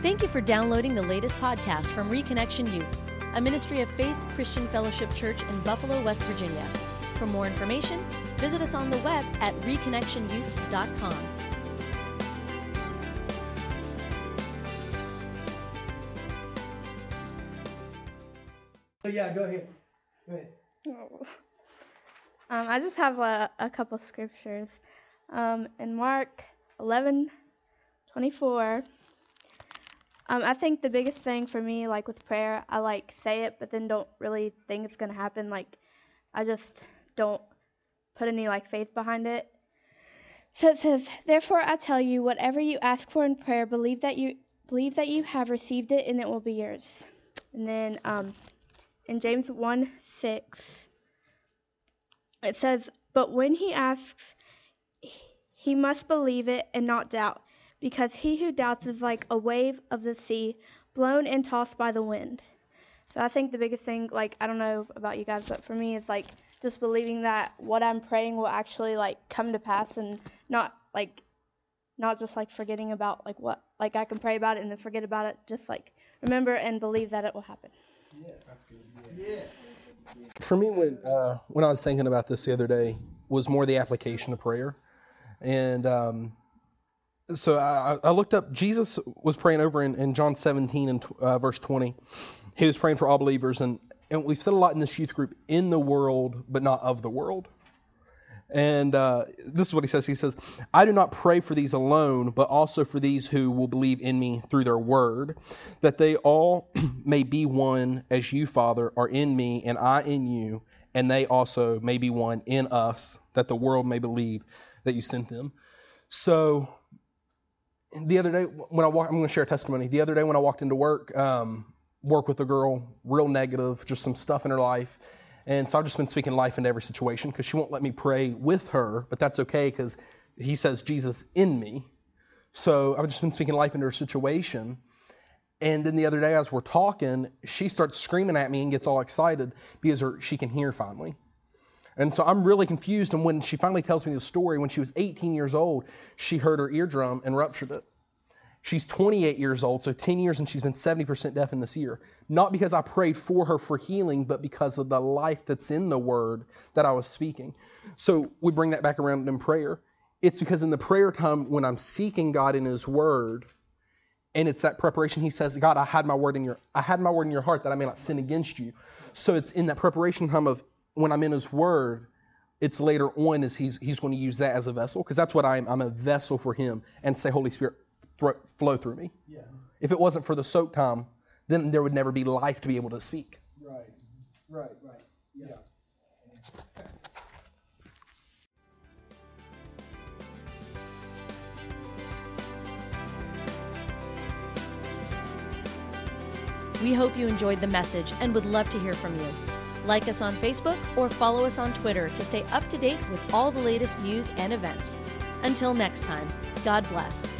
Thank you for downloading the latest podcast from Reconnection Youth, a ministry of Faith Christian Fellowship Church in Buffalo, West Virginia. For more information, visit us on the web at reconnectionyouth.com. So yeah, go ahead. Go ahead. Oh. Um, I just have a, a couple scriptures. Um, in Mark 11, 24, um, I think the biggest thing for me, like with prayer, I like say it, but then don't really think it's gonna happen. Like, I just don't put any like faith behind it. So it says, "Therefore I tell you, whatever you ask for in prayer, believe that you believe that you have received it, and it will be yours." And then um, in James 1 6, it says, But when he asks, he must believe it and not doubt, because he who doubts is like a wave of the sea, blown and tossed by the wind. So I think the biggest thing, like, I don't know about you guys, but for me, is like just believing that what I'm praying will actually like come to pass and not like not just like forgetting about like what like I can pray about it and then forget about it. Just like remember and believe that it will happen. Yeah, that's good. Yeah. yeah. For me, when uh, when I was thinking about this the other day, was more the application of prayer, and um, so I, I looked up. Jesus was praying over in, in John 17 and uh, verse 20. He was praying for all believers, and and we've said a lot in this youth group, in the world, but not of the world. And uh, this is what he says. He says, I do not pray for these alone, but also for these who will believe in me through their word, that they all may be one as you, Father, are in me and I in you, and they also may be one in us, that the world may believe that you sent them. So the other day when I walk, I'm going to share a testimony. The other day when I walked into work, um, work with a girl, real negative, just some stuff in her life. And so I've just been speaking life into every situation because she won't let me pray with her, but that's okay because he says Jesus in me. So I've just been speaking life into her situation. And then the other day, as we're talking, she starts screaming at me and gets all excited because her, she can hear finally. And so I'm really confused. And when she finally tells me the story, when she was 18 years old, she hurt her eardrum and ruptured it. She's 28 years old, so 10 years, and she's been 70% deaf in this year. Not because I prayed for her for healing, but because of the life that's in the word that I was speaking. So we bring that back around in prayer. It's because in the prayer time, when I'm seeking God in His word, and it's that preparation, He says, God, I had my word in your, I had my word in your heart that I may not sin against you. So it's in that preparation time of when I'm in His word, it's later on as He's He's going to use that as a vessel, because that's what I am. I'm a vessel for Him, and say, Holy Spirit, flow through me. Yeah. If it wasn't for the soak time, then there would never be life to be able to speak. Right. Right. Right. Yeah. We hope you enjoyed the message and would love to hear from you. Like us on Facebook or follow us on Twitter to stay up to date with all the latest news and events. Until next time, God bless.